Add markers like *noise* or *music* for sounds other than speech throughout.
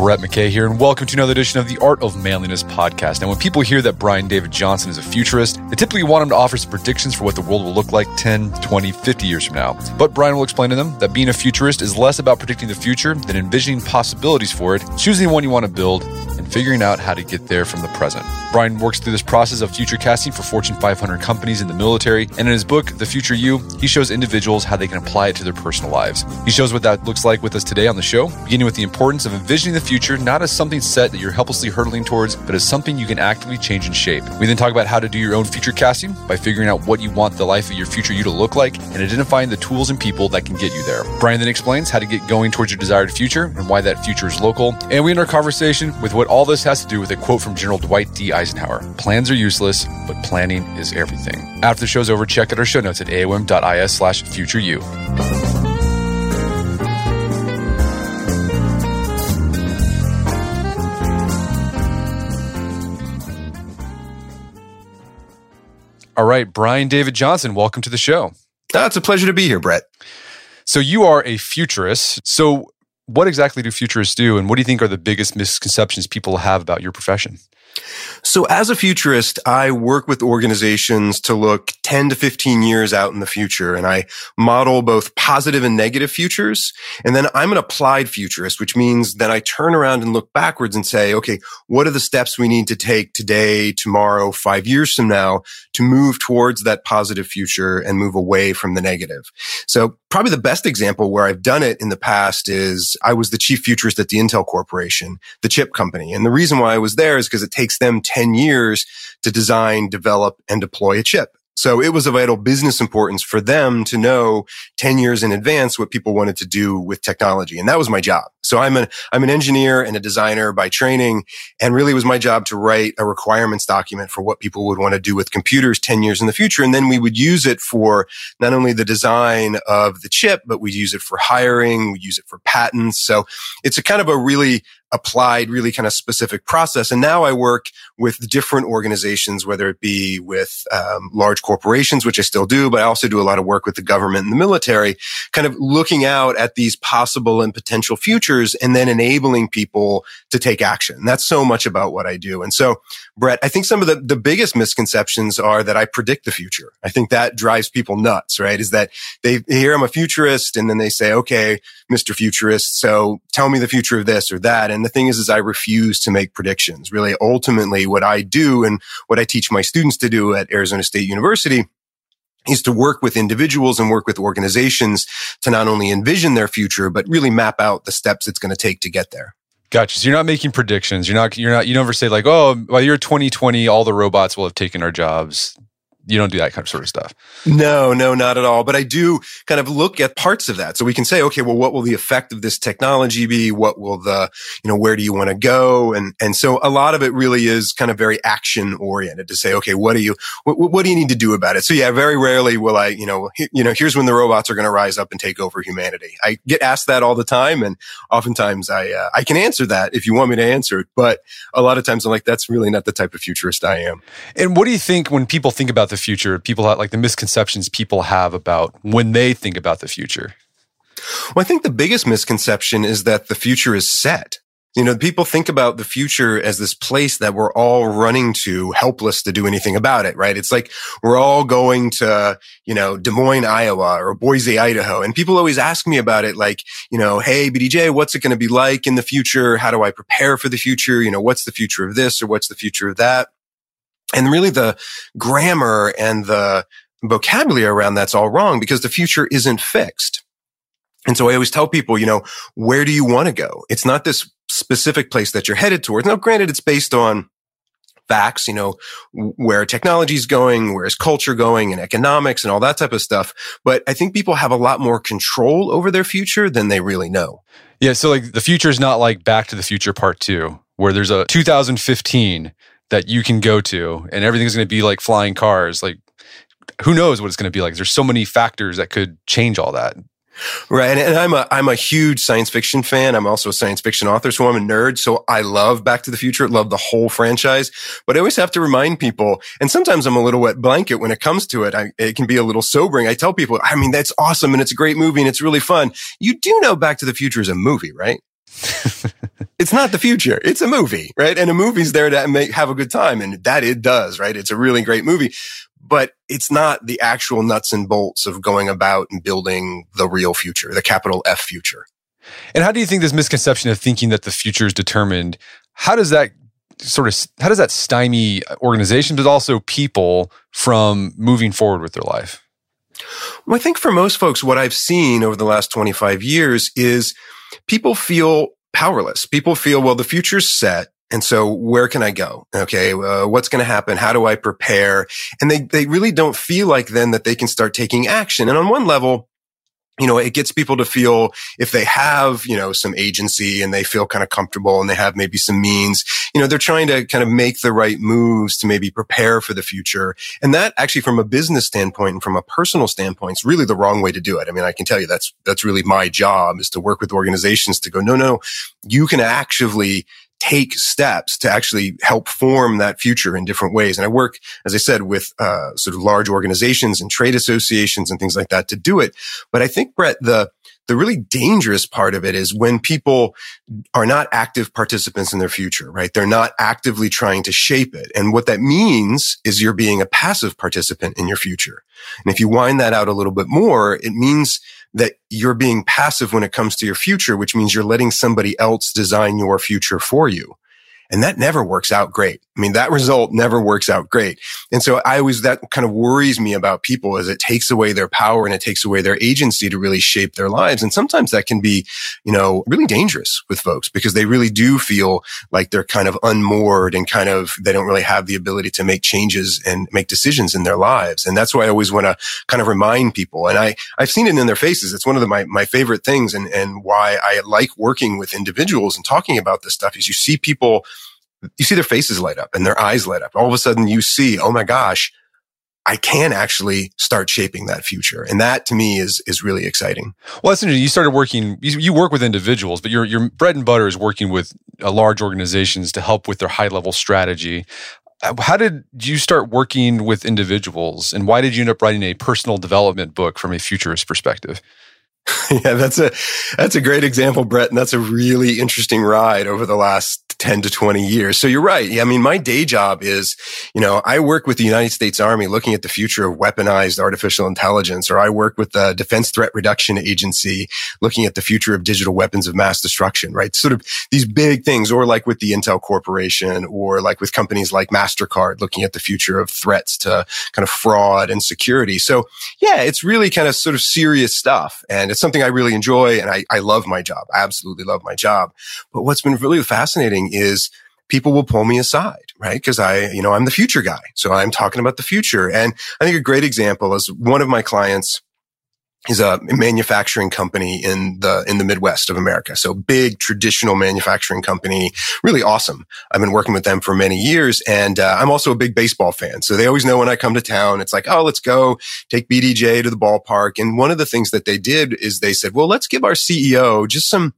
Brett McKay here, and welcome to another edition of the Art of Manliness podcast. Now, when people hear that Brian David Johnson is a futurist, they typically want him to offer some predictions for what the world will look like 10, 20, 50 years from now. But Brian will explain to them that being a futurist is less about predicting the future than envisioning possibilities for it, choosing the one you want to build, and figuring out how to get there from the present. Brian works through this process of future casting for Fortune 500 companies in the military, and in his book, The Future You, he shows individuals how they can apply it to their personal lives. He shows what that looks like with us today on the show, beginning with the importance of envisioning the future not as something set that you're helplessly hurtling towards, but as something you can actively change and shape. We then talk about how to do your own future casting by figuring out what you want the life of your future you to look like and identifying the tools and people that can get you there. Brian then explains how to get going towards your desired future and why that future is local. And we end our conversation with what all this has to do with a quote from General Dwight D. Eisenhower Plans are useless, but planning is everything. After the show's over, check out our show notes at aom.is slash future you. All right, Brian David Johnson, welcome to the show. Uh, it's a pleasure to be here, Brett. So you are a futurist. So what exactly do futurists do, and what do you think are the biggest misconceptions people have about your profession? So as a futurist, I work with organizations to look 10 to 15 years out in the future and I model both positive and negative futures. And then I'm an applied futurist, which means then I turn around and look backwards and say, okay, what are the steps we need to take today, tomorrow, five years from now to move towards that positive future and move away from the negative? So probably the best example where I've done it in the past is I was the chief futurist at the Intel Corporation, the chip company. And the reason why I was there is because it takes them 10 years to design, develop, and deploy a chip. So it was of vital business importance for them to know 10 years in advance what people wanted to do with technology. And that was my job. So I'm an, I'm an engineer and a designer by training. And really it was my job to write a requirements document for what people would want to do with computers 10 years in the future. And then we would use it for not only the design of the chip, but we use it for hiring. We use it for patents. So it's a kind of a really applied really kind of specific process. And now I work with different organizations, whether it be with um, large corporations, which I still do, but I also do a lot of work with the government and the military, kind of looking out at these possible and potential futures and then enabling people to take action. That's so much about what I do. And so, Brett, I think some of the, the biggest misconceptions are that I predict the future. I think that drives people nuts, right? Is that they hear I'm a futurist and then they say, okay, Mr. Futurist, so tell me the future of this or that. And and the thing is, is I refuse to make predictions. Really, ultimately, what I do and what I teach my students to do at Arizona State University is to work with individuals and work with organizations to not only envision their future, but really map out the steps it's going to take to get there. Gotcha. So you're not making predictions. You're not. You're not. You never say like, "Oh, by year 2020, all the robots will have taken our jobs." You don't do that kind of sort of stuff. No, no, not at all. But I do kind of look at parts of that. So we can say, okay, well, what will the effect of this technology be? What will the, you know, where do you want to go? And, and so a lot of it really is kind of very action oriented to say, okay, what do you, what, what do you need to do about it? So yeah, very rarely will I, you know, he, you know, here's when the robots are going to rise up and take over humanity. I get asked that all the time. And oftentimes I, uh, I can answer that if you want me to answer it. But a lot of times I'm like, that's really not the type of futurist I am. And what do you think when people think about the future, people have like the misconceptions people have about when they think about the future? Well, I think the biggest misconception is that the future is set You know, people think about the future as this place that we're all running to helpless to do anything about it, right? It's like we're all going to, you know, Des Moines, Iowa or Boise, Idaho. And people always ask me about it like, you know, Hey, BDJ, what's it going to be like in the future? How do I prepare for the future? You know, what's the future of this or what's the future of that? And really the grammar and the vocabulary around that's all wrong because the future isn't fixed. And so I always tell people, you know, where do you want to go? It's not this specific place that you're headed towards. Now, granted, it's based on facts, you know, where technology is going, where is culture going and economics and all that type of stuff. But I think people have a lot more control over their future than they really know. Yeah. So like the future is not like back to the future part two, where there's a 2015 that you can go to and everything's going to be like flying cars. Like who knows what it's going to be like? There's so many factors that could change all that. Right. And, I'm a, I'm a huge science fiction fan. I'm also a science fiction author. So I'm a nerd. So I love Back to the Future. Love the whole franchise, but I always have to remind people. And sometimes I'm a little wet blanket when it comes to it. I, it can be a little sobering. I tell people, I mean, that's awesome. And it's a great movie and it's really fun. You do know Back to the Future is a movie, right? *laughs* it's not the future. It's a movie, right? And a movie's there to make, have a good time. And that it does, right? It's a really great movie but it's not the actual nuts and bolts of going about and building the real future, the capital F future. And how do you think this misconception of thinking that the future is determined, how does that sort of, how does that stymie organizations, but also people from moving forward with their life? Well, I think for most folks, what I've seen over the last 25 years is people feel powerless. People feel, well, the future's set. And so where can I go? Okay. Uh, what's going to happen? How do I prepare? And they, they really don't feel like then that they can start taking action. And on one level, you know, it gets people to feel if they have, you know, some agency and they feel kind of comfortable and they have maybe some means, you know, they're trying to kind of make the right moves to maybe prepare for the future. And that actually from a business standpoint and from a personal standpoint is really the wrong way to do it. I mean, I can tell you that's, that's really my job is to work with organizations to go, no, no, you can actually take steps to actually help form that future in different ways. And I work, as I said, with uh, sort of large organizations and trade associations and things like that to do it. But I think, Brett, the the really dangerous part of it is when people are not active participants in their future, right? They're not actively trying to shape it. And what that means is you're being a passive participant in your future. And if you wind that out a little bit more, it means that you're being passive when it comes to your future, which means you're letting somebody else design your future for you. And that never works out great. I mean, that result never works out great. And so I always, that kind of worries me about people as it takes away their power and it takes away their agency to really shape their lives. And sometimes that can be, you know, really dangerous with folks because they really do feel like they're kind of unmoored and kind of, they don't really have the ability to make changes and make decisions in their lives. And that's why I always want to kind of remind people. And I, I've seen it in their faces. It's one of the, my, my favorite things and, and why I like working with individuals and talking about this stuff is you see people you see their faces light up and their eyes light up. All of a sudden you see, oh my gosh, I can actually start shaping that future. And that to me is, is really exciting. Well, that's interesting. You started working, you, you work with individuals, but your, your bread and butter is working with uh, large organizations to help with their high level strategy. Uh, how did you start working with individuals and why did you end up writing a personal development book from a futurist perspective? *laughs* yeah, that's a that's a great example, Brett, and that's a really interesting ride over the last 10 to 20 years. So you're right. Yeah, I mean, my day job is, you know, I work with the United States Army looking at the future of weaponized artificial intelligence, or I work with the Defense Threat Reduction Agency looking at the future of digital weapons of mass destruction, right? Sort of these big things, or like with the Intel Corporation, or like with companies like MasterCard looking at the future of threats to kind of fraud and security. So yeah, it's really kind of sort of serious stuff. And it's something I really enjoy. And I, I love my job. I absolutely love my job. But what's been really fascinating is people will pull me aside, right? Because I, you know, I'm the future guy. So I'm talking about the future. And I think a great example is one of my clients is a manufacturing company in the in the Midwest of America. So big traditional manufacturing company, really awesome. I've been working with them for many years, and uh, I'm also a big baseball fan. So they always know when I come to town, it's like, oh, let's go take BDJ to the ballpark. And one of the things that they did is they said, well, let's give our CEO just some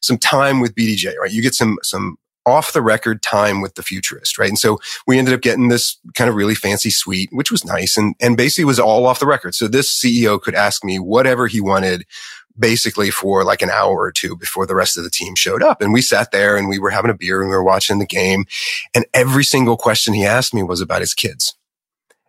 some time with BDJ, right? You get some some off the record time with the futurist, right? And so we ended up getting this kind of really fancy suite, which was nice and, and basically was all off the record. So this CEO could ask me whatever he wanted basically for like an hour or two before the rest of the team showed up. And we sat there and we were having a beer and we were watching the game. And every single question he asked me was about his kids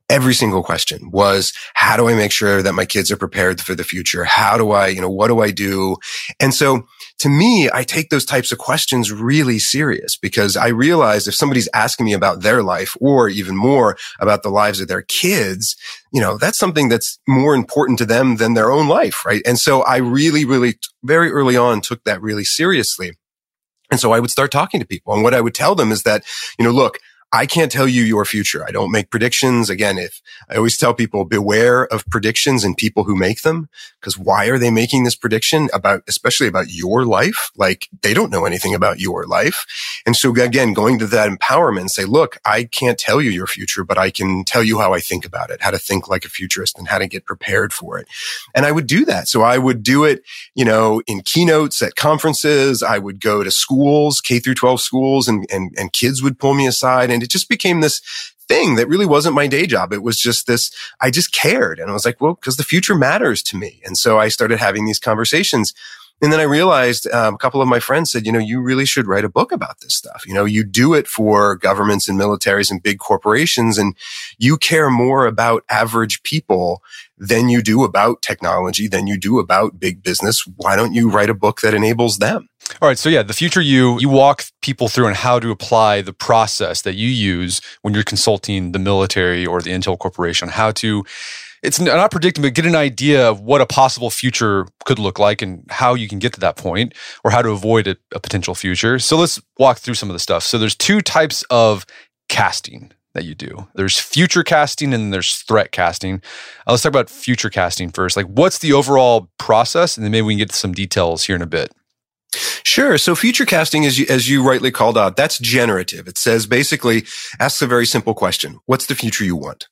every single question was, how do I make sure that my kids are prepared for the future? How do I, you know, what do I do? And so to me, I take those types of questions really serious because I realize if somebody's asking me about their life or even more about the lives of their kids, you know, that's something that's more important to them than their own life. Right. And so I really, really very early on took that really seriously. And so I would start talking to people. And what I would tell them is that, you know, look, I can't tell you your future. I don't make predictions. Again, if I always tell people beware of predictions and people who make them, because why are they making this prediction about, especially about your life? Like they don't know anything about your life. And so again, going to that empowerment say, look, I can't tell you your future, but I can tell you how I think about it, how to think like a futurist and how to get prepared for it. And I would do that. So I would do it, you know, in keynotes at conferences. I would go to schools, K through 12 schools and, and, and kids would pull me aside and and it just became this thing that really wasn't my day job. It was just this, I just cared. And I was like, well, because the future matters to me. And so I started having these conversations. And then I realized um, a couple of my friends said, you know, you really should write a book about this stuff. You know, you do it for governments and militaries and big corporations, and you care more about average people than you do about technology, than you do about big business. Why don't you write a book that enables them? All right. So yeah, the future you, you walk people through on how to apply the process that you use when you're consulting the military or the Intel Corporation, how to, it's not predicting, but get an idea of what a possible future could look like and how you can get to that point or how to avoid a, a potential future. So let's walk through some of the stuff. So there's two types of casting that you do. There's future casting and there's threat casting. Uh, let's talk about future casting first. Like, what's the overall process? And then maybe we can get to some details here in a bit. Sure. So future casting, as you, as you rightly called out, that's generative. It says basically asks a very simple question. What's the future you want?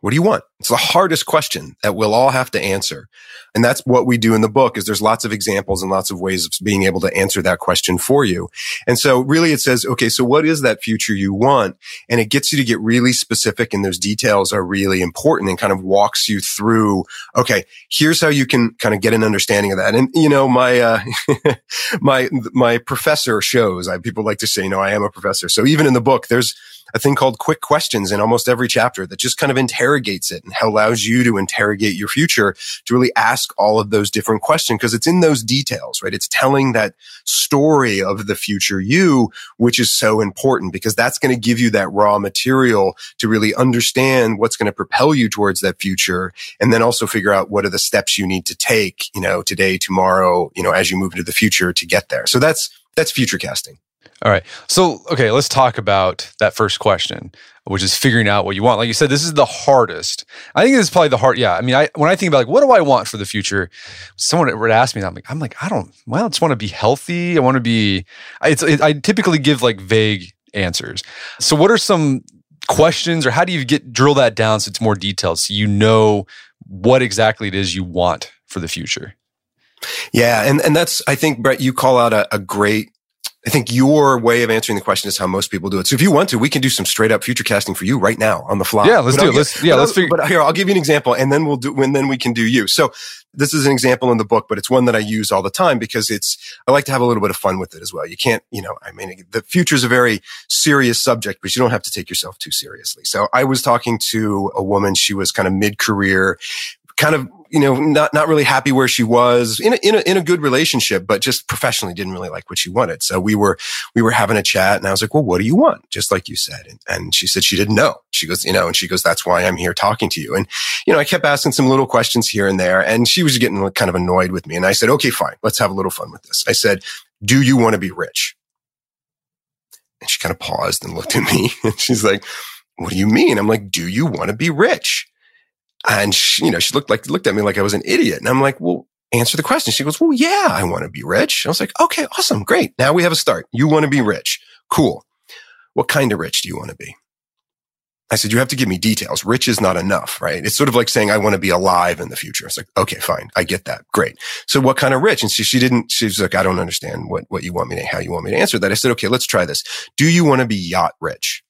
What do you want? It's the hardest question that we'll all have to answer. And that's what we do in the book is there's lots of examples and lots of ways of being able to answer that question for you. And so really it says, okay, so what is that future you want? And it gets you to get really specific and those details are really important and kind of walks you through, okay, here's how you can kind of get an understanding of that. And, you know, my, uh, *laughs* my, my professor shows, I, people like to say, you know, I am a professor. So even in the book, there's, a thing called quick questions in almost every chapter that just kind of interrogates it and allows you to interrogate your future to really ask all of those different questions because it's in those details, right? It's telling that story of the future you, which is so important because that's going to give you that raw material to really understand what's going to propel you towards that future. And then also figure out what are the steps you need to take, you know, today, tomorrow, you know, as you move into the future to get there. So that's, that's future casting. All right. So, okay, let's talk about that first question, which is figuring out what you want. Like you said, this is the hardest. I think this is probably the hard. Yeah. I mean, I when I think about like, what do I want for the future? Someone would ask me that. I'm like, I'm like, I don't. Well, I just want to be healthy. I want to be. It's. It, I typically give like vague answers. So, what are some questions, or how do you get drill that down so it's more detailed, so you know what exactly it is you want for the future? Yeah, and and that's I think Brett, you call out a, a great I think your way of answering the question is how most people do it. So if you want to, we can do some straight up future casting for you right now on the fly. Yeah, let's but do I'll it. let's yeah, let's figure. But here, I'll give you an example, and then we'll do, and then we can do you. So this is an example in the book, but it's one that I use all the time because it's. I like to have a little bit of fun with it as well. You can't, you know, I mean, the future is a very serious subject, but you don't have to take yourself too seriously. So I was talking to a woman. She was kind of mid career, kind of, you know, not, not really happy where she was in a, in a, in a good relationship, but just professionally didn't really like what she wanted. So we were, we were having a chat and I was like, well, what do you want? Just like you said. And, and she said she didn't know. She goes, you know, and she goes, that's why I'm here talking to you. And, you know, I kept asking some little questions here and there and she was getting kind of annoyed with me. And I said, okay, fine. Let's have a little fun with this. I said, do you want to be rich? And she kind of paused and looked at me *laughs* and she's like, what do you mean? I'm like, do you want to be rich? And she, you know, she looked like, looked at me like I was an idiot. And I'm like, well, answer the question. She goes, well, yeah, I want to be rich. I was like, okay, awesome. Great. Now we have a start. You want to be rich. Cool. What kind of rich do you want to be? I said, you have to give me details. Rich is not enough, right? It's sort of like saying, I want to be alive in the future. It's like, okay, fine. I get that. Great. So what kind of rich? And she, she didn't, she was like, I don't understand what, what you want me to, how you want me to answer that. I said, okay, let's try this. Do you want to be yacht rich?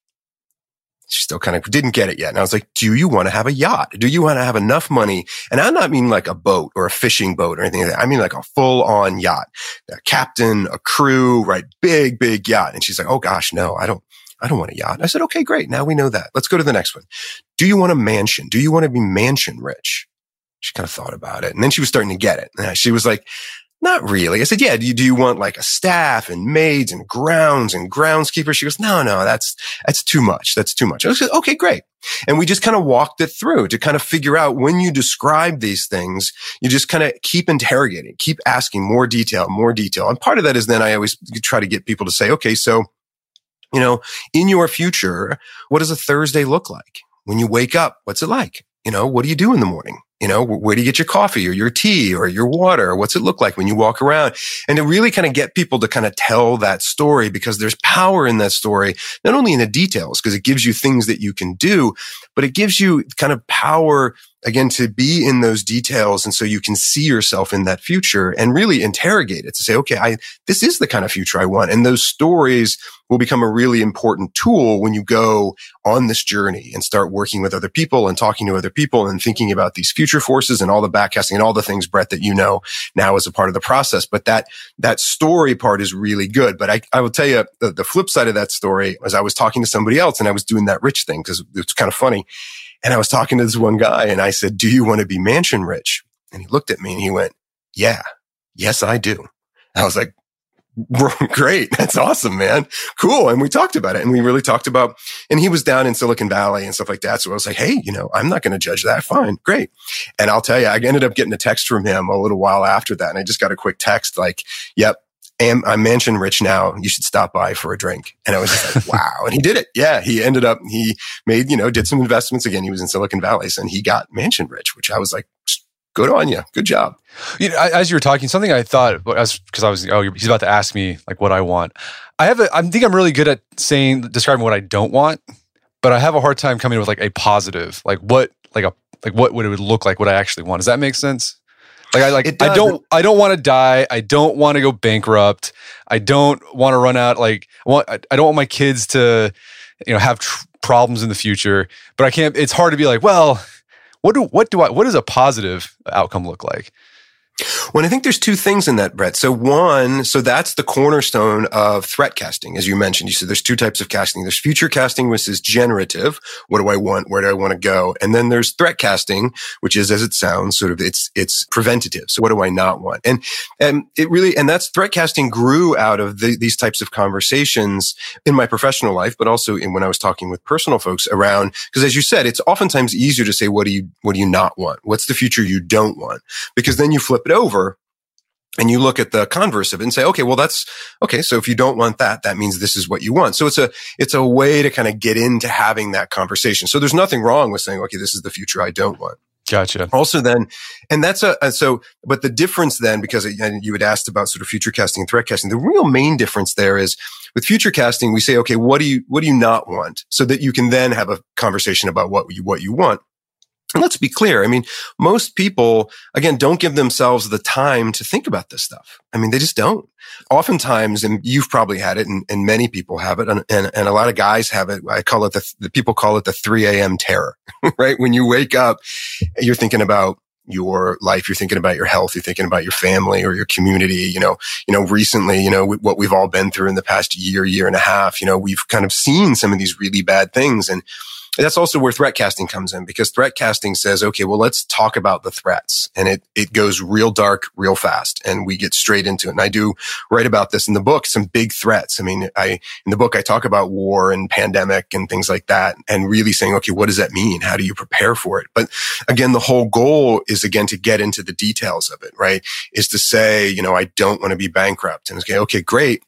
She still kind of didn't get it yet. And I was like, do you want to have a yacht? Do you want to have enough money? And I'm not mean like a boat or a fishing boat or anything like that. I mean like a full on yacht, a captain, a crew, right? Big, big yacht. And she's like, Oh gosh, no, I don't, I don't want a yacht. I said, okay, great. Now we know that. Let's go to the next one. Do you want a mansion? Do you want to be mansion rich? She kind of thought about it and then she was starting to get it. And she was like, not really. I said, yeah, do you, do you want like a staff and maids and grounds and groundskeepers? She goes, no, no, that's, that's too much. That's too much. I said, okay, great. And we just kind of walked it through to kind of figure out when you describe these things, you just kind of keep interrogating, keep asking more detail, more detail. And part of that is then I always try to get people to say, okay, so, you know, in your future, what does a Thursday look like? When you wake up, what's it like? You know, what do you do in the morning? You know, where do you get your coffee or your tea or your water? What's it look like when you walk around? And to really kind of get people to kind of tell that story because there's power in that story, not only in the details, because it gives you things that you can do, but it gives you kind of power again to be in those details. And so you can see yourself in that future and really interrogate it to say okay i this is the kind of future i want. And those stories will become a really important tool when you go on this journey and start working with other people and talking to other people and thinking about these future forces and all the backcasting and all the things brett that you know now as a part of the process. But that that story part is really good. But i, I will tell you the, the flip side of that story was i was talking to somebody else and i was doing that rich thing because it's kind of funny and I was talking to this one guy and I said, do you want to be mansion rich? And he looked at me and he went, yeah, yes, I do. I was like, *laughs* great. That's awesome, man. Cool. And we talked about it and we really talked about, and he was down in Silicon Valley and stuff like that. So I was like, Hey, you know, I'm not going to judge that. Fine. Great. And I'll tell you, I ended up getting a text from him a little while after that. And I just got a quick text like, yep, am, I'm mansion rich now. You should stop by for a drink. And I was like, *laughs* wow. And he did it. Yeah. He ended up, he made, you know, did some investments again. He was in Silicon Valley and he got mansion rich, which I was like, good on you. Good job. You know, as you were talking, something I thought as because I was, oh, he's about to ask me like what I want. I have a, I think I'm really good at saying, describing what I don't want, but I have a hard time coming with like a positive, like what, like a, like what would it would look like, what I actually want. Does that make sense? Like I like I don't I don't want to die. I don't want to go bankrupt. I don't want to run out. Like I want I don't want my kids to you know have tr- problems in the future. But I can't. It's hard to be like, well, what do what do I what does a positive outcome look like? Well, I think there's two things in that, Brett. So one, so that's the cornerstone of threat casting, as you mentioned. You said there's two types of casting. There's future casting, which is generative. What do I want? Where do I want to go? And then there's threat casting, which is, as it sounds, sort of it's, it's preventative. So what do I not want? And, and it really, and that's threat casting grew out of the, these types of conversations in my professional life, but also in when I was talking with personal folks around, because as you said, it's oftentimes easier to say, what do you, what do you not want? What's the future you don't want? Because then you flip it over and you look at the converse of it and say, okay, well, that's okay. So if you don't want that, that means this is what you want. So it's a, it's a way to kind of get into having that conversation. So there's nothing wrong with saying, okay, this is the future I don't want. Gotcha. Also, then, and that's a, so, but the difference then, because you had asked about sort of future casting and threat casting, the real main difference there is with future casting, we say, okay, what do you, what do you not want? So that you can then have a conversation about what you, what you want. Let's be clear. I mean, most people, again, don't give themselves the time to think about this stuff. I mean, they just don't. Oftentimes, and you've probably had it, and, and many people have it, and, and, and, a lot of guys have it. I call it the, the people call it the 3 a.m. terror, *laughs* right? When you wake up, you're thinking about your life. You're thinking about your health. You're thinking about your family or your community. You know, you know, recently, you know, what we've all been through in the past year, year and a half, you know, we've kind of seen some of these really bad things. And that's also where threat casting comes in because threat casting says, okay, well, let's talk about the threats. And it, it goes real dark, real fast. And we get straight into it. And I do write about this in the book, some big threats. I mean, I, in the book, I talk about war and pandemic and things like that and really saying, okay, what does that mean? How do you prepare for it? But again, the whole goal is again to get into the details of it, right? Is to say, you know, I don't want to be bankrupt and okay, okay, great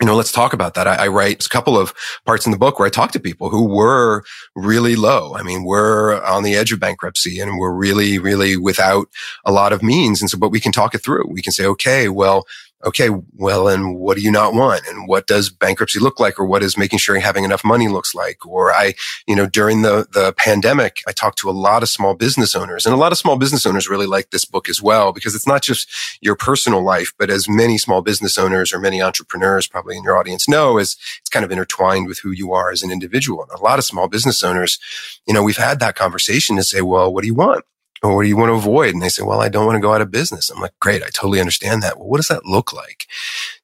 you know, let's talk about that. I, I, write a couple of parts in the book where I talk to people who were really low. I mean, we're on the edge of bankruptcy and we're really, really without a lot of means. And so, but we can talk it through. We can say, okay, well, Okay, well, and what do you not want? And what does bankruptcy look like? Or what is making sure you're having enough money looks like? Or I, you know, during the, the pandemic, I talked to a lot of small business owners and a lot of small business owners really like this book as well, because it's not just your personal life, but as many small business owners or many entrepreneurs probably in your audience know, is it's kind of intertwined with who you are as an individual. And a lot of small business owners, you know, we've had that conversation to say, well, what do you want? Or what do you want to avoid? And they say, well, I don't want to go out of business. I'm like, great. I totally understand that. Well, what does that look like?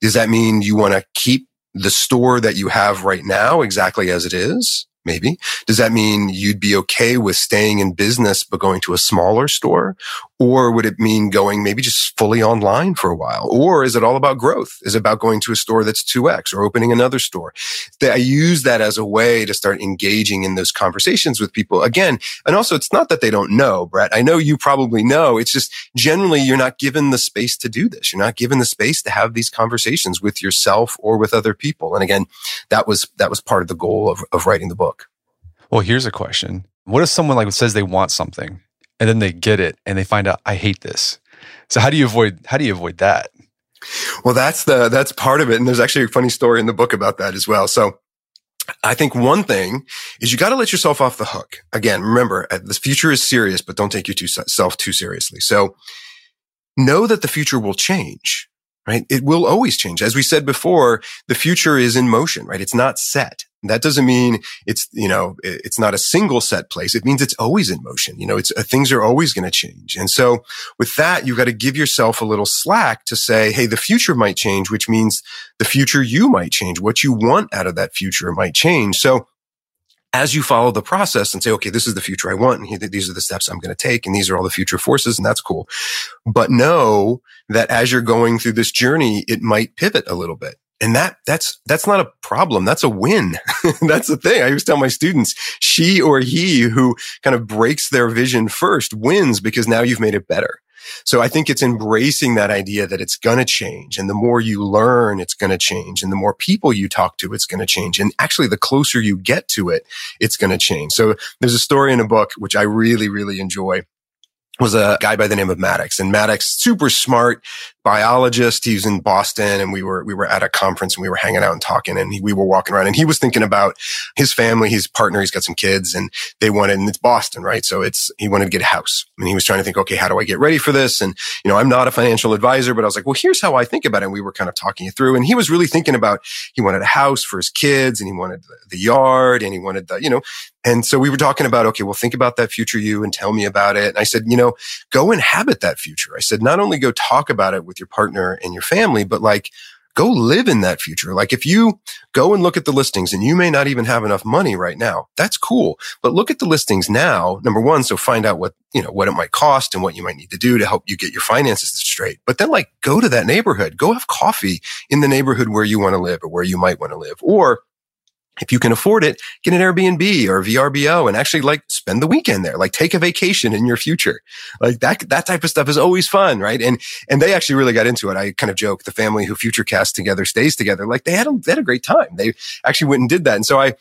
Does that mean you want to keep the store that you have right now exactly as it is? maybe. Does that mean you'd be okay with staying in business, but going to a smaller store? Or would it mean going maybe just fully online for a while? Or is it all about growth? Is it about going to a store that's 2X or opening another store? I use that as a way to start engaging in those conversations with people again. And also it's not that they don't know, Brett. I know you probably know. It's just generally you're not given the space to do this. You're not given the space to have these conversations with yourself or with other people. And again, that was, that was part of the goal of, of writing the book. Well, here's a question. What if someone like says they want something and then they get it and they find out I hate this? So how do you avoid how do you avoid that? Well, that's the that's part of it and there's actually a funny story in the book about that as well. So I think one thing is you got to let yourself off the hook. Again, remember, uh, the future is serious, but don't take yourself too seriously. So know that the future will change, right? It will always change. As we said before, the future is in motion, right? It's not set. That doesn't mean it's, you know, it's not a single set place. It means it's always in motion. You know, it's uh, things are always going to change. And so with that, you've got to give yourself a little slack to say, Hey, the future might change, which means the future you might change. What you want out of that future might change. So as you follow the process and say, okay, this is the future I want. And these are the steps I'm going to take. And these are all the future forces. And that's cool. But know that as you're going through this journey, it might pivot a little bit. And that, that's, that's not a problem. That's a win. *laughs* that's the thing. I always tell my students, she or he who kind of breaks their vision first wins because now you've made it better. So I think it's embracing that idea that it's going to change. And the more you learn, it's going to change. And the more people you talk to, it's going to change. And actually, the closer you get to it, it's going to change. So there's a story in a book, which I really, really enjoy was a guy by the name of Maddox and Maddox, super smart, biologist. He was in Boston and we were, we were at a conference and we were hanging out and talking and he, we were walking around and he was thinking about his family, his partner, he's got some kids and they wanted, and it's Boston, right? So it's, he wanted to get a house and he was trying to think, okay, how do I get ready for this? And, you know, I'm not a financial advisor, but I was like, well, here's how I think about it. And we were kind of talking it through and he was really thinking about, he wanted a house for his kids and he wanted the, yard and he wanted the, you know, and so we were talking about, okay, well, think about that future you and tell me about it. And I said, you know, go inhabit that future. I said, not only go talk about it with with your partner and your family, but like go live in that future. Like if you go and look at the listings and you may not even have enough money right now, that's cool. But look at the listings now. Number one, so find out what, you know, what it might cost and what you might need to do to help you get your finances straight. But then like go to that neighborhood, go have coffee in the neighborhood where you want to live or where you might want to live or if you can afford it, get an Airbnb or VRBO and actually like spend the weekend there, like take a vacation in your future. Like that, that type of stuff is always fun. Right. And, and they actually really got into it. I kind of joke the family who future cast together stays together. Like they had a, they had a great time. They actually went and did that. And so I,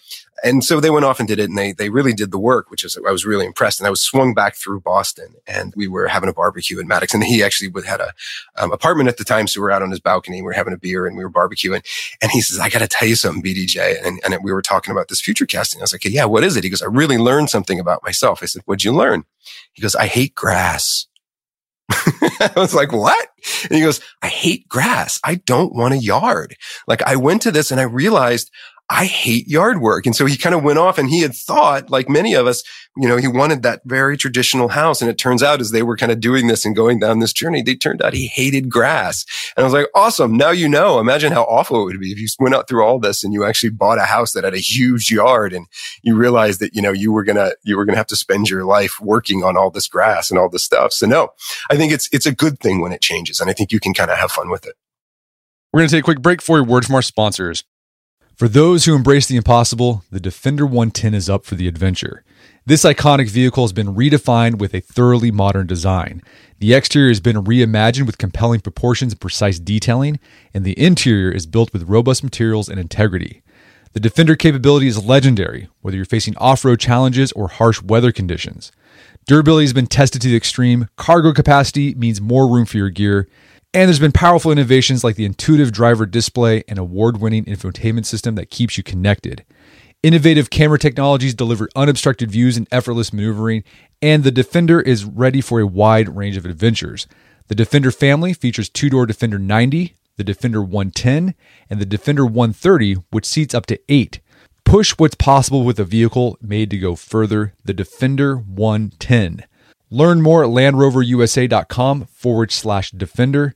and so they went off and did it and they, they really did the work, which is, I was really impressed. And I was swung back through Boston and we were having a barbecue in Maddox and he actually had a um, apartment at the time. So we were out on his balcony, we were having a beer and we were barbecuing. And he says, I got to tell you something, BDJ. And, and we were talking about this future casting. I was like, yeah, what is it? He goes, I really learned something about myself. I said, what'd you learn? He goes, I hate grass. *laughs* I was like, what? And he goes, I hate grass. I don't want a yard. Like I went to this and I realized I hate yard work. And so he kind of went off and he had thought, like many of us, you know, he wanted that very traditional house. And it turns out as they were kind of doing this and going down this journey, they turned out he hated grass. And I was like, awesome. Now you know. Imagine how awful it would be if you went out through all this and you actually bought a house that had a huge yard and you realized that, you know, you were going to, you were going to have to spend your life working on all this grass and all this stuff. So no, I think it's, it's a good thing when it changes. And I think you can kind of have fun with it. We're going to take a quick break for a word from our sponsors. For those who embrace the impossible, the Defender 110 is up for the adventure. This iconic vehicle has been redefined with a thoroughly modern design. The exterior has been reimagined with compelling proportions and precise detailing, and the interior is built with robust materials and integrity. The Defender capability is legendary, whether you're facing off road challenges or harsh weather conditions. Durability has been tested to the extreme, cargo capacity means more room for your gear, And there's been powerful innovations like the intuitive driver display and award winning infotainment system that keeps you connected. Innovative camera technologies deliver unobstructed views and effortless maneuvering, and the Defender is ready for a wide range of adventures. The Defender family features two door Defender 90, the Defender 110, and the Defender 130, which seats up to eight. Push what's possible with a vehicle made to go further, the Defender 110. Learn more at LandRoverUSA.com forward slash Defender.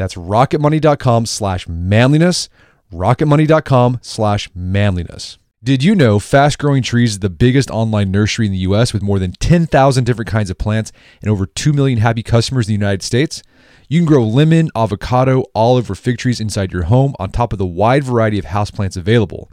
That's rocketmoney.com slash manliness, rocketmoney.com slash manliness. Did you know Fast Growing Trees is the biggest online nursery in the US with more than 10,000 different kinds of plants and over 2 million happy customers in the United States? You can grow lemon, avocado, olive, or fig trees inside your home on top of the wide variety of houseplants available.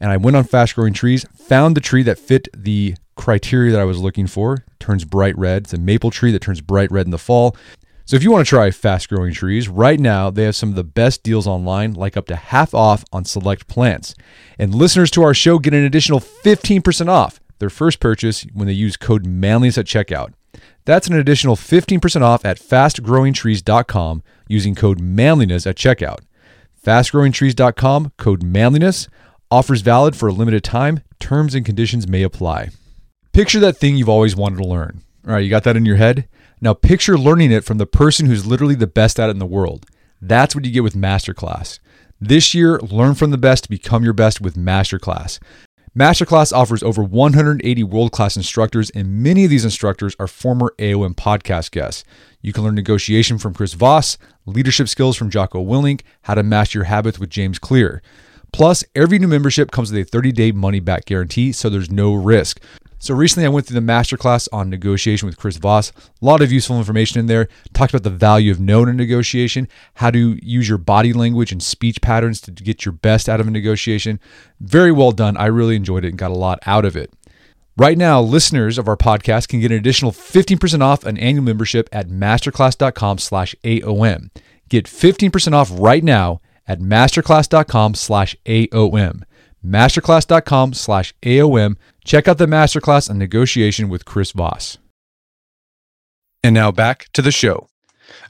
And I went on fast growing trees, found the tree that fit the criteria that I was looking for. Turns bright red. It's a maple tree that turns bright red in the fall. So if you want to try fast growing trees, right now they have some of the best deals online, like up to half off on select plants. And listeners to our show get an additional 15% off their first purchase when they use code manliness at checkout. That's an additional 15% off at fastgrowingtrees.com using code manliness at checkout. Fastgrowingtrees.com, code manliness. Offers valid for a limited time. Terms and conditions may apply. Picture that thing you've always wanted to learn. All right, you got that in your head? Now picture learning it from the person who's literally the best at it in the world. That's what you get with Masterclass. This year, learn from the best to become your best with Masterclass. Masterclass offers over 180 world class instructors, and many of these instructors are former AOM podcast guests. You can learn negotiation from Chris Voss, leadership skills from Jocko Willink, how to master your habits with James Clear. Plus, every new membership comes with a 30 day money back guarantee, so there's no risk. So recently I went through the masterclass on negotiation with Chris Voss. A lot of useful information in there. Talked about the value of no in a negotiation, how to use your body language and speech patterns to get your best out of a negotiation. Very well done. I really enjoyed it and got a lot out of it. Right now, listeners of our podcast can get an additional 15% off an annual membership at masterclass.com slash AOM. Get 15% off right now at masterclass.com slash AOM. Masterclass.com slash AOM. Check out the masterclass on negotiation with Chris Voss. And now back to the show.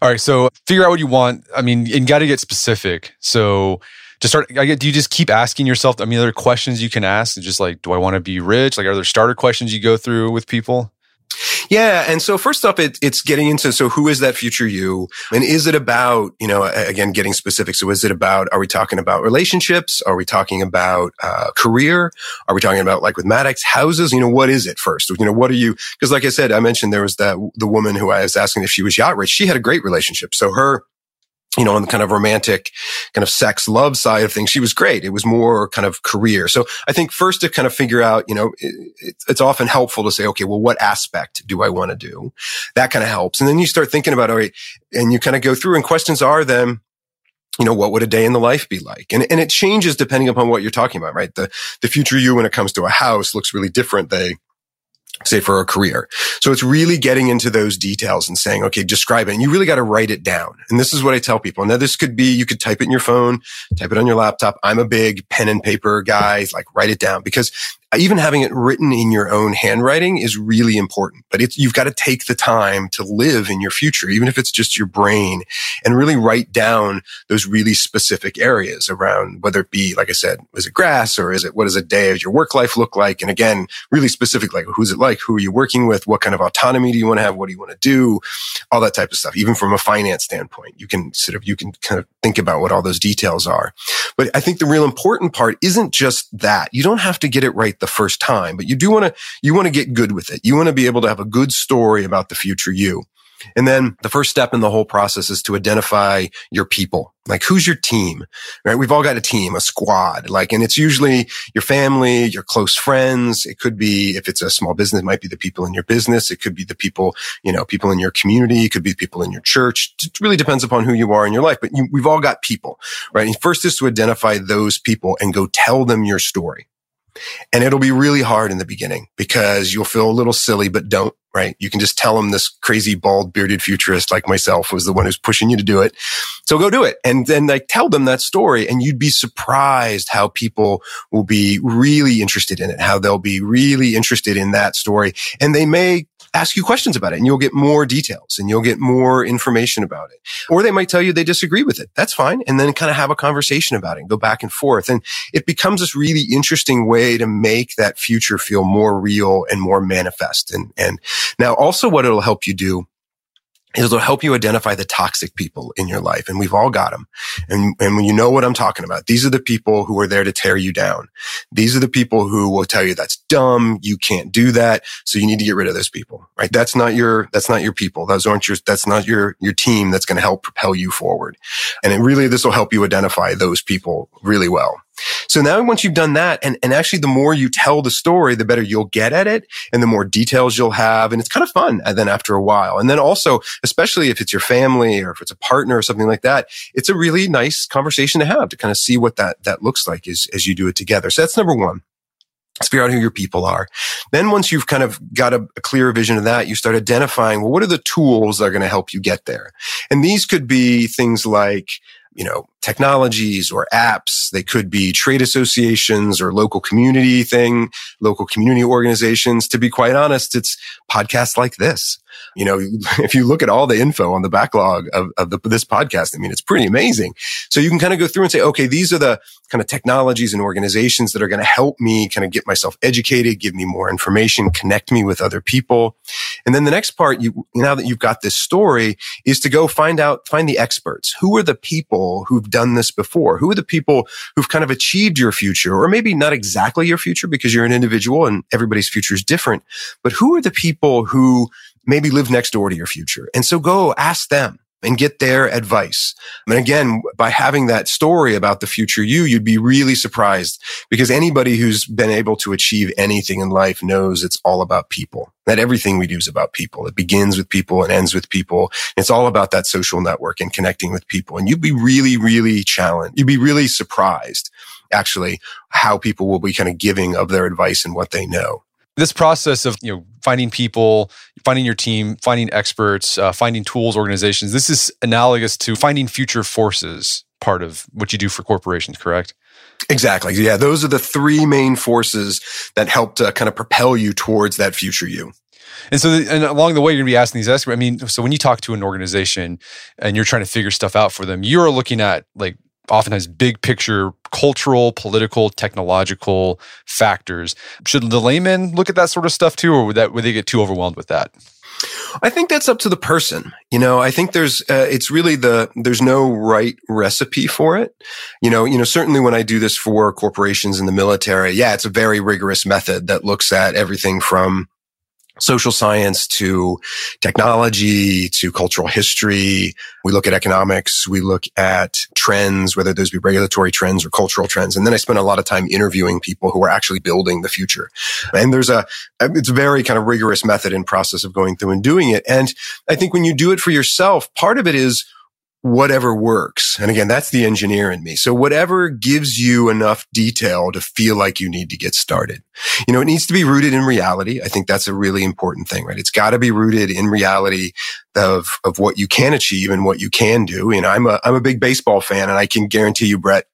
All right, so figure out what you want. I mean, you got to get specific. So to start, I get, do you just keep asking yourself? I mean, are there questions you can ask? Just like, do I want to be rich? Like, are there starter questions you go through with people? Yeah. And so first up, it, it's getting into, so who is that future you? And is it about, you know, again, getting specific. So is it about, are we talking about relationships? Are we talking about, uh, career? Are we talking about like with Maddox houses? You know, what is it first? You know, what are you, cause like I said, I mentioned there was that, the woman who I was asking if she was yacht rich. She had a great relationship. So her, you know, on the kind of romantic kind of sex love side of things, she was great. It was more kind of career. So I think first to kind of figure out, you know, it, it's often helpful to say, okay, well, what aspect do I want to do? That kind of helps. And then you start thinking about, all right, and you kind of go through and questions are then, you know, what would a day in the life be like? And, and it changes depending upon what you're talking about, right? The, the future you when it comes to a house looks really different. They, say for a career. So it's really getting into those details and saying, okay, describe it. And you really got to write it down. And this is what I tell people. Now this could be, you could type it in your phone, type it on your laptop. I'm a big pen and paper guy, like write it down because even having it written in your own handwriting is really important, but it's, you've got to take the time to live in your future, even if it's just your brain and really write down those really specific areas around whether it be, like I said, is it grass or is it, what does a day of your work life look like? And again, really specific, like who's it like? Who are you working with? What kind of autonomy do you want to have? What do you want to do? All that type of stuff. Even from a finance standpoint, you can sort of, you can kind of think about what all those details are. But I think the real important part isn't just that. You don't have to get it right the first time, but you do want to, you want to get good with it. You want to be able to have a good story about the future you. And then the first step in the whole process is to identify your people. Like who's your team, right? We've all got a team, a squad, like, and it's usually your family, your close friends. It could be, if it's a small business, it might be the people in your business. It could be the people, you know, people in your community. It could be people in your church. It really depends upon who you are in your life, but you, we've all got people, right? And first is to identify those people and go tell them your story. And it'll be really hard in the beginning because you'll feel a little silly, but don't, right? You can just tell them this crazy bald bearded futurist like myself was the one who's pushing you to do it. So go do it. And then like tell them that story and you'd be surprised how people will be really interested in it, how they'll be really interested in that story. And they may ask you questions about it and you'll get more details and you'll get more information about it. Or they might tell you they disagree with it. That's fine. And then kind of have a conversation about it and go back and forth. And it becomes this really interesting way to make that future feel more real and more manifest. And, and now also what it'll help you do it'll help you identify the toxic people in your life. And we've all got them. And, and when you know what I'm talking about, these are the people who are there to tear you down. These are the people who will tell you that's dumb. You can't do that. So you need to get rid of those people, right? That's not your, that's not your people. Those aren't your, that's not your, your team that's going to help propel you forward. And it really, this will help you identify those people really well. So now once you've done that, and, and actually the more you tell the story, the better you'll get at it and the more details you'll have. And it's kind of fun. And then after a while, and then also, especially if it's your family or if it's a partner or something like that, it's a really nice conversation to have to kind of see what that, that looks like as, as you do it together. So that's number one. Let's figure out who your people are. Then once you've kind of got a, a clear vision of that, you start identifying, well, what are the tools that are going to help you get there? And these could be things like, you know, technologies or apps. They could be trade associations or local community thing, local community organizations. To be quite honest, it's podcasts like this. You know, *laughs* if you look at all the info on the backlog of, of the, this podcast, I mean, it's pretty amazing. So you can kind of go through and say, okay, these are the kind of technologies and organizations that are going to help me kind of get myself educated, give me more information, connect me with other people. And then the next part, you, now that you've got this story is to go find out, find the experts. Who are the people who've done this before? Who are the people who've kind of achieved your future or maybe not exactly your future because you're an individual and everybody's future is different, but who are the people who maybe live next door to your future? And so go ask them and get their advice. And again, by having that story about the future you, you'd be really surprised because anybody who's been able to achieve anything in life knows it's all about people. That everything we do is about people. It begins with people and ends with people. It's all about that social network and connecting with people. And you'd be really, really challenged. You'd be really surprised actually how people will be kind of giving of their advice and what they know this process of you know finding people finding your team finding experts uh, finding tools organizations. This is analogous to finding future forces part of what you do for corporations correct? Exactly. Yeah those are the three main forces that help to kind of propel you towards that future you. And so, and along the way, you're gonna be asking these experts. I mean, so when you talk to an organization and you're trying to figure stuff out for them, you're looking at like oftentimes big picture cultural, political, technological factors. Should the layman look at that sort of stuff too, or would that would they get too overwhelmed with that? I think that's up to the person. You know, I think there's, uh, it's really the, there's no right recipe for it. You know, you know, certainly when I do this for corporations in the military, yeah, it's a very rigorous method that looks at everything from social science to technology to cultural history. We look at economics. We look at trends, whether those be regulatory trends or cultural trends. And then I spend a lot of time interviewing people who are actually building the future. And there's a, it's a very kind of rigorous method and process of going through and doing it. And I think when you do it for yourself, part of it is whatever works. And again, that's the engineer in me. So whatever gives you enough detail to feel like you need to get started. You know, it needs to be rooted in reality. I think that's a really important thing, right? It's got to be rooted in reality of, of what you can achieve and what you can do. You know, I'm a, I'm a big baseball fan and I can guarantee you, Brett,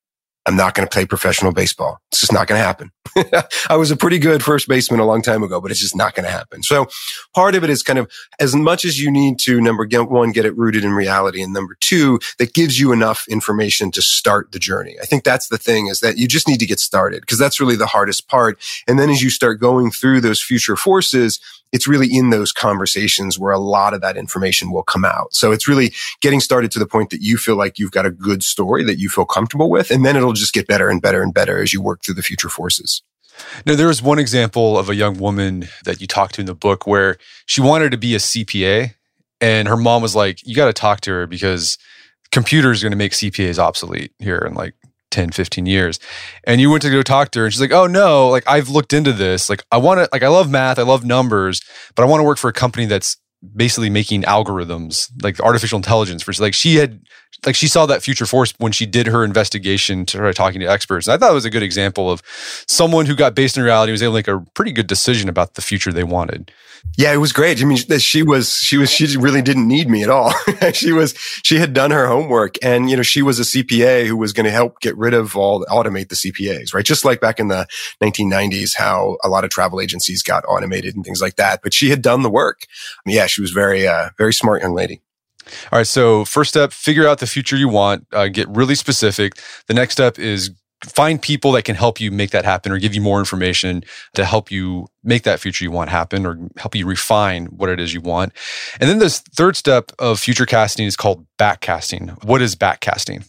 I'm not going to play professional baseball. It's just not going to happen. *laughs* I was a pretty good first baseman a long time ago, but it's just not going to happen. So part of it is kind of as much as you need to number one, get it rooted in reality. And number two, that gives you enough information to start the journey. I think that's the thing is that you just need to get started because that's really the hardest part. And then as you start going through those future forces, it's really in those conversations where a lot of that information will come out. So it's really getting started to the point that you feel like you've got a good story that you feel comfortable with. And then it'll just get better and better and better as you work through the future forces. Now, there was one example of a young woman that you talked to in the book where she wanted to be a CPA, and her mom was like, You got to talk to her because computers are going to make CPAs obsolete here in like 10, 15 years. And you went to go talk to her and she's like, oh no, like I've looked into this. Like I want to, like I love math, I love numbers, but I want to work for a company that's basically making algorithms, like artificial intelligence. For like she had, like she saw that future force when she did her investigation to try talking to experts. And I thought it was a good example of someone who got based in reality was able to make a pretty good decision about the future they wanted. Yeah, it was great. I mean, she was, she was, she really didn't need me at all. *laughs* she was, she had done her homework and, you know, she was a CPA who was going to help get rid of all, automate the CPAs, right? Just like back in the 1990s, how a lot of travel agencies got automated and things like that. But she had done the work. I mean, yeah, she was very, uh, very smart young lady. All right. So first step, figure out the future you want, uh, get really specific. The next step is find people that can help you make that happen or give you more information to help you make that future you want happen or help you refine what it is you want. And then this third step of future casting is called backcasting. What is backcasting?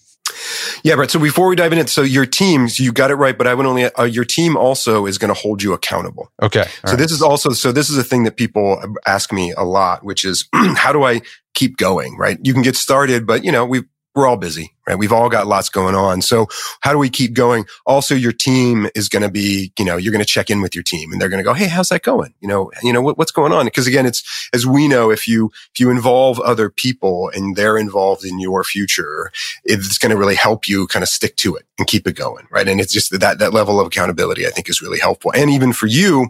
Yeah, Brett. So before we dive in, so your teams, you got it right, but I would only, uh, your team also is going to hold you accountable. Okay. so right. this is also, so this is a thing that people ask me a lot, which is *clears throat* how do I keep going, right? You can get started, but you know, we've we're all busy, right? We've all got lots going on. So how do we keep going? Also, your team is going to be, you know, you're going to check in with your team and they're going to go, Hey, how's that going? You know, you know, what, what's going on? Because again, it's, as we know, if you, if you involve other people and they're involved in your future, it's going to really help you kind of stick to it and keep it going, right? And it's just that, that level of accountability, I think is really helpful. And even for you,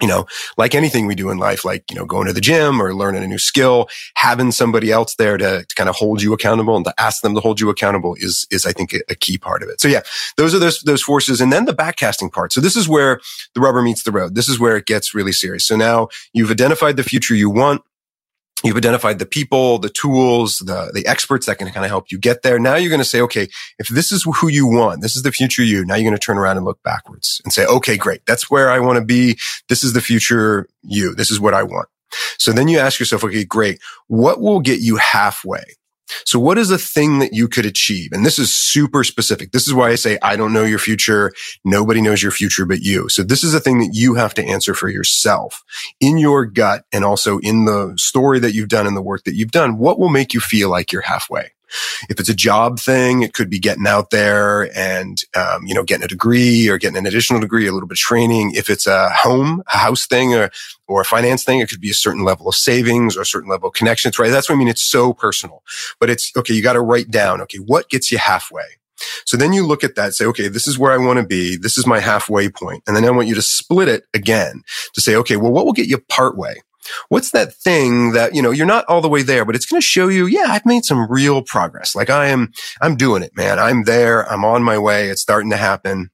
you know, like anything we do in life, like, you know, going to the gym or learning a new skill, having somebody else there to, to kind of hold you accountable and to ask them to hold you accountable is, is I think a, a, key part of it. So yeah, those are those, those forces. And then the backcasting part. So this is where the rubber meets the road. This is where it gets really serious. So now you've identified the future you want. You've identified the people, the tools, the, the experts that can kind of help you get there. Now you're going to say, okay, if this is who you want, this is the future you, now you're going to turn around and look backwards and say, okay, great. That's where I want to be. This is the future you. This is what I want. So then you ask yourself, okay, great. What will get you halfway? So what is a thing that you could achieve? And this is super specific. This is why I say, I don't know your future. Nobody knows your future but you. So this is a thing that you have to answer for yourself in your gut and also in the story that you've done and the work that you've done. What will make you feel like you're halfway? If it's a job thing, it could be getting out there and, um, you know, getting a degree or getting an additional degree, a little bit of training. If it's a home, a house thing or, or a finance thing, it could be a certain level of savings or a certain level of connections, right? That's what I mean. It's so personal, but it's okay. You got to write down, okay, what gets you halfway? So then you look at that, say, okay, this is where I want to be. This is my halfway point. And then I want you to split it again to say, okay, well, what will get you part way? What's that thing that, you know, you're not all the way there, but it's going to show you, yeah, I've made some real progress. Like I am, I'm doing it, man. I'm there. I'm on my way. It's starting to happen.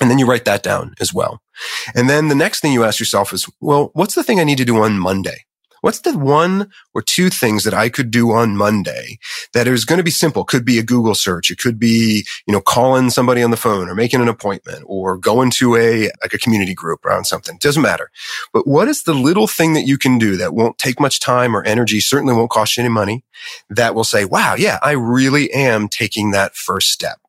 And then you write that down as well. And then the next thing you ask yourself is, well, what's the thing I need to do on Monday? What's the one or two things that I could do on Monday that is going to be simple? Could be a Google search. It could be, you know, calling somebody on the phone or making an appointment or going to a, like a community group around something. Doesn't matter. But what is the little thing that you can do that won't take much time or energy, certainly won't cost you any money that will say, wow, yeah, I really am taking that first step.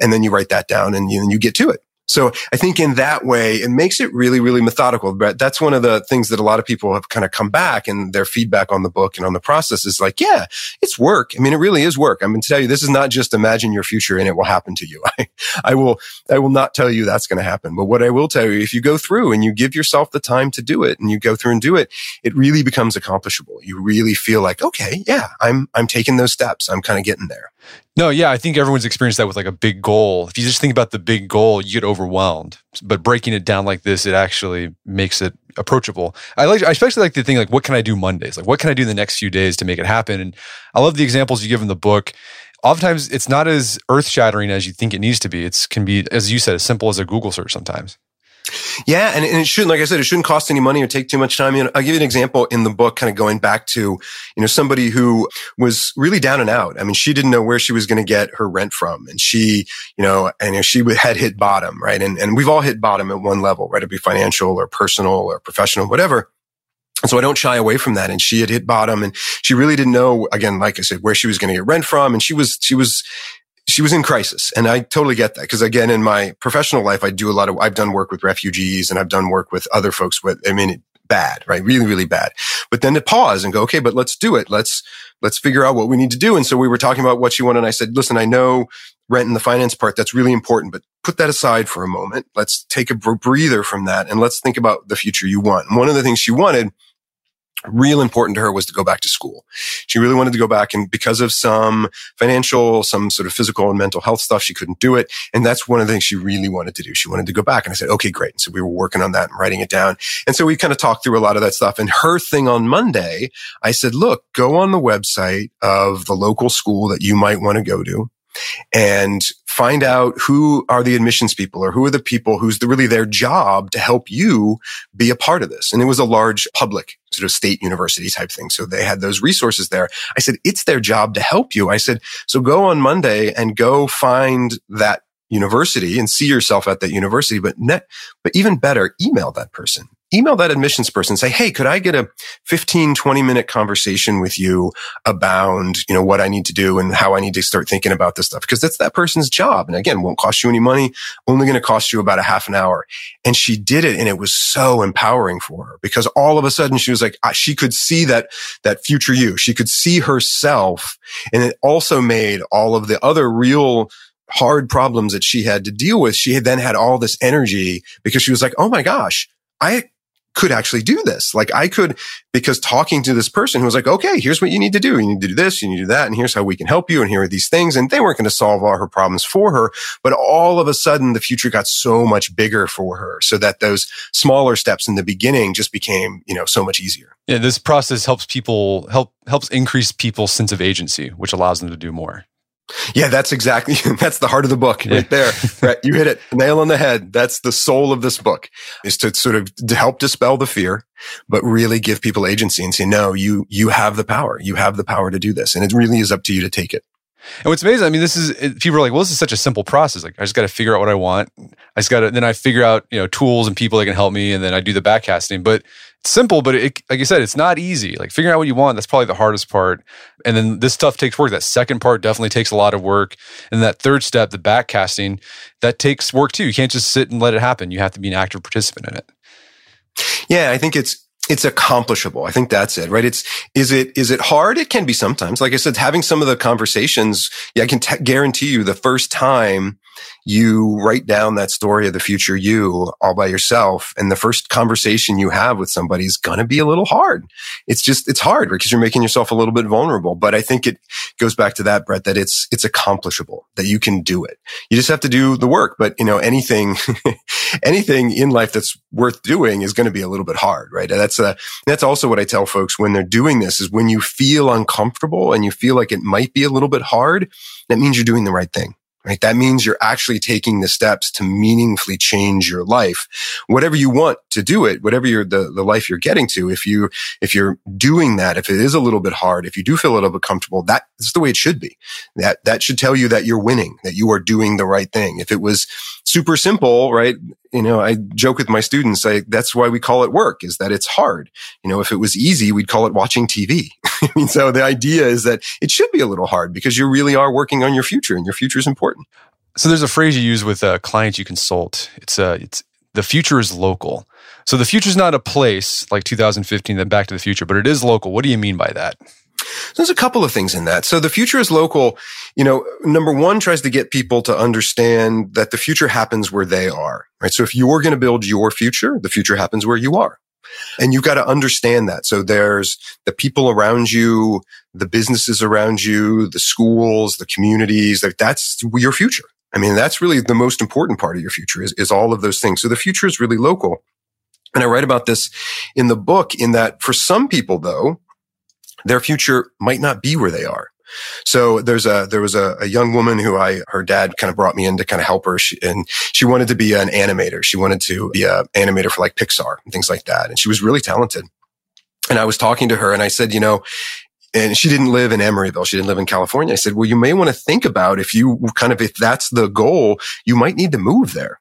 And then you write that down and you, and you get to it. So I think in that way, it makes it really, really methodical. But that's one of the things that a lot of people have kind of come back and their feedback on the book and on the process is like, yeah, it's work. I mean, it really is work. I'm going to tell you, this is not just imagine your future and it will happen to you. *laughs* I, I will, I will not tell you that's going to happen. But what I will tell you, if you go through and you give yourself the time to do it and you go through and do it, it really becomes accomplishable. You really feel like, okay, yeah, I'm, I'm taking those steps. I'm kind of getting there. No, yeah, I think everyone's experienced that with like a big goal. If you just think about the big goal, you get overwhelmed. But breaking it down like this, it actually makes it approachable. I like, I especially like the thing like, what can I do Mondays? Like, what can I do in the next few days to make it happen? And I love the examples you give in the book. Oftentimes, it's not as earth shattering as you think it needs to be. It can be, as you said, as simple as a Google search sometimes. Yeah, and, and it shouldn't, like I said, it shouldn't cost any money or take too much time. You know, I'll give you an example in the book, kind of going back to, you know, somebody who was really down and out. I mean, she didn't know where she was going to get her rent from, and she, you know, and you know, she had hit bottom, right? And and we've all hit bottom at one level, right? It'd be financial or personal or professional, whatever. And so I don't shy away from that. And she had hit bottom and she really didn't know, again, like I said, where she was going to get rent from. And she was, she was, she was in crisis. And I totally get that. Cause again, in my professional life, I do a lot of, I've done work with refugees and I've done work with other folks with, I mean, bad, right? Really, really bad. But then to pause and go, okay, but let's do it. Let's, let's figure out what we need to do. And so we were talking about what she wanted. And I said, listen, I know rent and the finance part, that's really important, but put that aside for a moment. Let's take a breather from that and let's think about the future you want. And one of the things she wanted real important to her was to go back to school. She really wanted to go back and because of some financial, some sort of physical and mental health stuff, she couldn't do it. And that's one of the things she really wanted to do. She wanted to go back. And I said, okay, great. And so we were working on that and writing it down. And so we kind of talked through a lot of that stuff. And her thing on Monday, I said, look, go on the website of the local school that you might want to go to and find out who are the admissions people or who are the people who's the, really their job to help you be a part of this. And it was a large public sort of state university type thing. So they had those resources there. I said, it's their job to help you. I said, so go on Monday and go find that university and see yourself at that university. But net, but even better, email that person email that admissions person say, Hey, could I get a 15, 20 minute conversation with you about, you know, what I need to do and how I need to start thinking about this stuff? Because that's that person's job. And again, won't cost you any money, only going to cost you about a half an hour. And she did it. And it was so empowering for her because all of a sudden she was like, she could see that, that future you. She could see herself. And it also made all of the other real hard problems that she had to deal with. She had then had all this energy because she was like, Oh my gosh, I could actually do this. Like I could, because talking to this person who was like, okay, here's what you need to do. You need to do this. You need to do that. And here's how we can help you. And here are these things. And they weren't going to solve all her problems for her. But all of a sudden, the future got so much bigger for her so that those smaller steps in the beginning just became, you know, so much easier. Yeah. This process helps people help, helps increase people's sense of agency, which allows them to do more. Yeah, that's exactly, *laughs* that's the heart of the book right there. right. You hit it nail on the head. That's the soul of this book is to sort of to help dispel the fear, but really give people agency and say, no, you, you have the power. You have the power to do this. And it really is up to you to take it. And what's amazing, I mean, this is people are like, well, this is such a simple process. Like, I just got to figure out what I want. I just got to then I figure out you know tools and people that can help me, and then I do the backcasting. But simple, but it, like you said, it's not easy. Like figuring out what you want, that's probably the hardest part. And then this stuff takes work. That second part definitely takes a lot of work. And that third step, the backcasting, that takes work too. You can't just sit and let it happen. You have to be an active participant in it. Yeah, I think it's it's accomplishable. I think that's it, right? It's, is it, is it hard? It can be sometimes. Like I said, having some of the conversations, yeah, I can t- guarantee you the first time you write down that story of the future you all by yourself. And the first conversation you have with somebody is going to be a little hard. It's just, it's hard because you're making yourself a little bit vulnerable. But I think it goes back to that, Brett, that it's, it's accomplishable, that you can do it. You just have to do the work. But, you know, anything, *laughs* anything in life that's worth doing is going to be a little bit hard, right? That's a, that's also what I tell folks when they're doing this is when you feel uncomfortable and you feel like it might be a little bit hard, that means you're doing the right thing right? That means you're actually taking the steps to meaningfully change your life. Whatever you want to do it, whatever the, the life you're getting to, if you, if you're doing that, if it is a little bit hard, if you do feel a little bit comfortable, that's the way it should be. That, that should tell you that you're winning, that you are doing the right thing. If it was super simple, right? You know, I joke with my students, I, that's why we call it work is that it's hard. You know, if it was easy, we'd call it watching TV. *laughs* I mean, so the idea is that it should be a little hard because you really are working on your future and your future is important. So there's a phrase you use with uh, clients you consult. It's uh, it's the future is local. So the future is not a place like 2015, then Back to the Future, but it is local. What do you mean by that? There's a couple of things in that. So the future is local. You know, number one tries to get people to understand that the future happens where they are, right? So if you're going to build your future, the future happens where you are. And you've got to understand that. So there's the people around you, the businesses around you, the schools, the communities, like that's your future. I mean, that's really the most important part of your future is, is all of those things. So the future is really local. And I write about this in the book in that for some people, though, their future might not be where they are. So there's a, there was a, a, young woman who I, her dad kind of brought me in to kind of help her. She, and she wanted to be an animator. She wanted to be an animator for like Pixar and things like that. And she was really talented. And I was talking to her and I said, you know, and she didn't live in Emeryville. She didn't live in California. I said, well, you may want to think about if you kind of, if that's the goal, you might need to move there.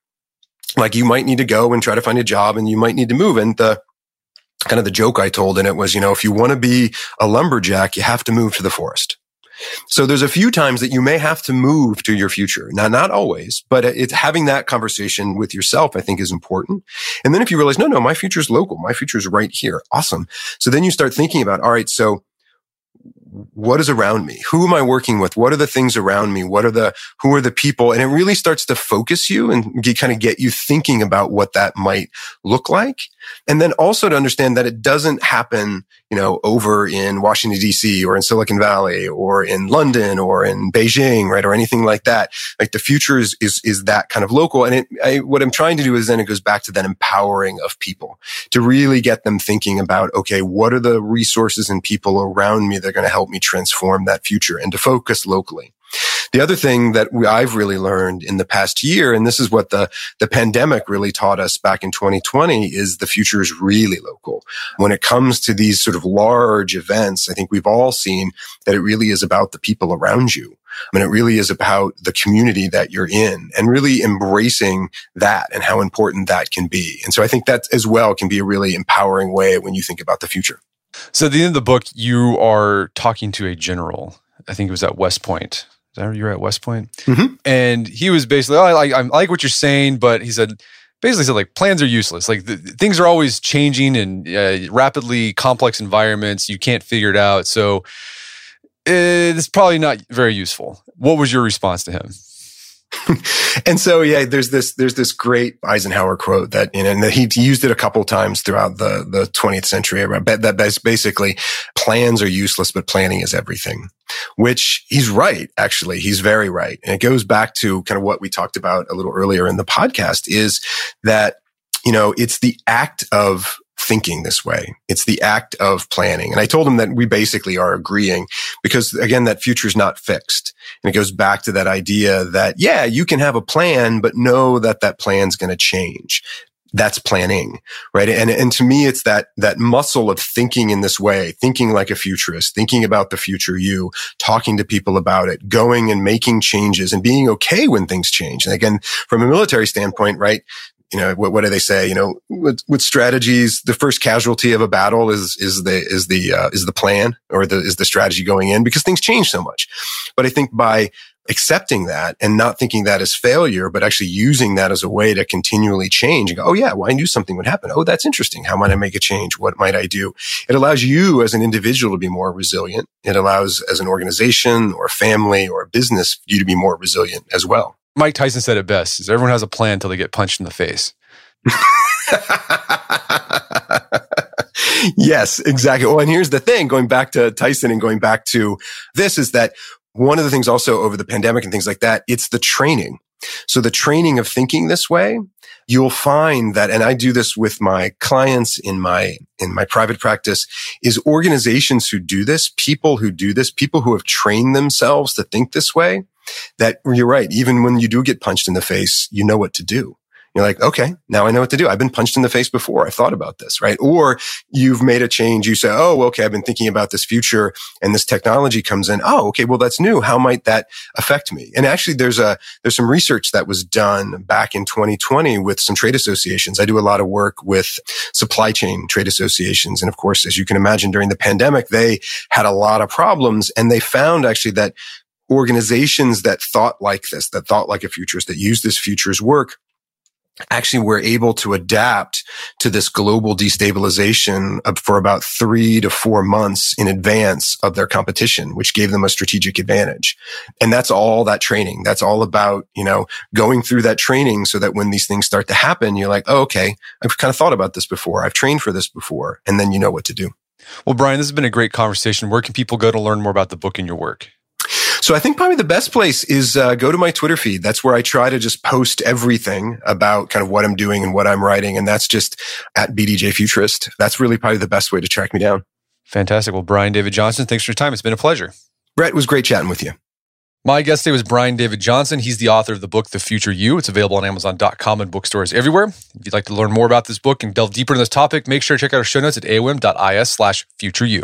Like you might need to go and try to find a job and you might need to move. And the, kind of the joke I told in it was, you know, if you want to be a lumberjack, you have to move to the forest. So there's a few times that you may have to move to your future. Now, not always, but it's having that conversation with yourself, I think is important. And then if you realize, no, no, my future is local. My future is right here. Awesome. So then you start thinking about, all right, so what is around me? Who am I working with? What are the things around me? What are the, who are the people? And it really starts to focus you and get, kind of get you thinking about what that might look like. And then also to understand that it doesn't happen, you know, over in Washington DC or in Silicon Valley or in London or in Beijing, right? Or anything like that. Like the future is, is, is that kind of local. And it, I, what I'm trying to do is then it goes back to that empowering of people to really get them thinking about, okay, what are the resources and people around me that are going to help me transform that future and to focus locally. The other thing that we, I've really learned in the past year, and this is what the, the pandemic really taught us back in 2020 is the future is really local. When it comes to these sort of large events, I think we've all seen that it really is about the people around you. I mean, it really is about the community that you're in and really embracing that and how important that can be. And so I think that as well can be a really empowering way when you think about the future. So at the end of the book, you are talking to a general. I think it was at West Point you're at West Point, mm-hmm. and he was basically, oh, I like, I like what you're saying, but he said, basically said like plans are useless. Like the, things are always changing in uh, rapidly complex environments. You can't figure it out, so it's probably not very useful. What was your response to him? *laughs* and so, yeah, there's this, there's this great Eisenhower quote that, you know, and he used it a couple times throughout the, the 20th century. That basically plans are useless, but planning is everything, which he's right. Actually, he's very right. And it goes back to kind of what we talked about a little earlier in the podcast is that, you know, it's the act of thinking this way. It's the act of planning. And I told him that we basically are agreeing because again, that future is not fixed. And it goes back to that idea that, yeah, you can have a plan, but know that that plan's going to change. That's planning, right? And, and to me, it's that, that muscle of thinking in this way, thinking like a futurist, thinking about the future you, talking to people about it, going and making changes and being okay when things change. And again, from a military standpoint, right? You know, what, what do they say? You know, with, with, strategies, the first casualty of a battle is, is the, is the, uh, is the plan or the, is the strategy going in because things change so much. But I think by accepting that and not thinking that as failure, but actually using that as a way to continually change and go, Oh yeah, well, I knew something would happen. Oh, that's interesting. How might I make a change? What might I do? It allows you as an individual to be more resilient. It allows as an organization or a family or a business, you to be more resilient as well. Mike Tyson said it best: "Is everyone has a plan until they get punched in the face." *laughs* yes, exactly. Well, and here's the thing: going back to Tyson and going back to this is that one of the things also over the pandemic and things like that, it's the training. So the training of thinking this way, you'll find that, and I do this with my clients in my, in my private practice is organizations who do this, people who do this, people who have trained themselves to think this way that you're right. Even when you do get punched in the face, you know what to do. You're like, okay, now I know what to do. I've been punched in the face before. I thought about this, right? Or you've made a change. You say, oh, okay, I've been thinking about this future and this technology comes in. Oh, okay, well, that's new. How might that affect me? And actually, there's a, there's some research that was done back in 2020 with some trade associations. I do a lot of work with supply chain trade associations. And of course, as you can imagine, during the pandemic, they had a lot of problems and they found actually that organizations that thought like this, that thought like a futurist, that used this futures work actually were able to adapt to this global destabilization for about three to four months in advance of their competition, which gave them a strategic advantage. And that's all that training. That's all about, you know, going through that training so that when these things start to happen, you're like, oh, okay, I've kind of thought about this before. I've trained for this before. And then you know what to do. Well, Brian, this has been a great conversation. Where can people go to learn more about the book and your work? So I think probably the best place is uh, go to my Twitter feed. That's where I try to just post everything about kind of what I'm doing and what I'm writing. And that's just at BDJ Futurist. That's really probably the best way to track me down. Fantastic. Well, Brian David Johnson, thanks for your time. It's been a pleasure. Brett, was great chatting with you. My guest today was Brian David Johnson. He's the author of the book, The Future You. It's available on Amazon.com and bookstores everywhere. If you'd like to learn more about this book and delve deeper into this topic, make sure to check out our show notes at aom.is slash future you.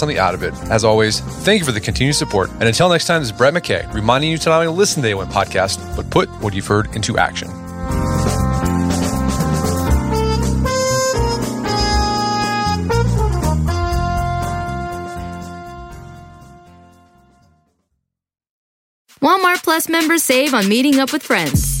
something out of it. As always, thank you for the continued support. And until next time, this is Brett McKay reminding you to not only listen to the AOM podcast, but put what you've heard into action. Walmart Plus members save on meeting up with friends.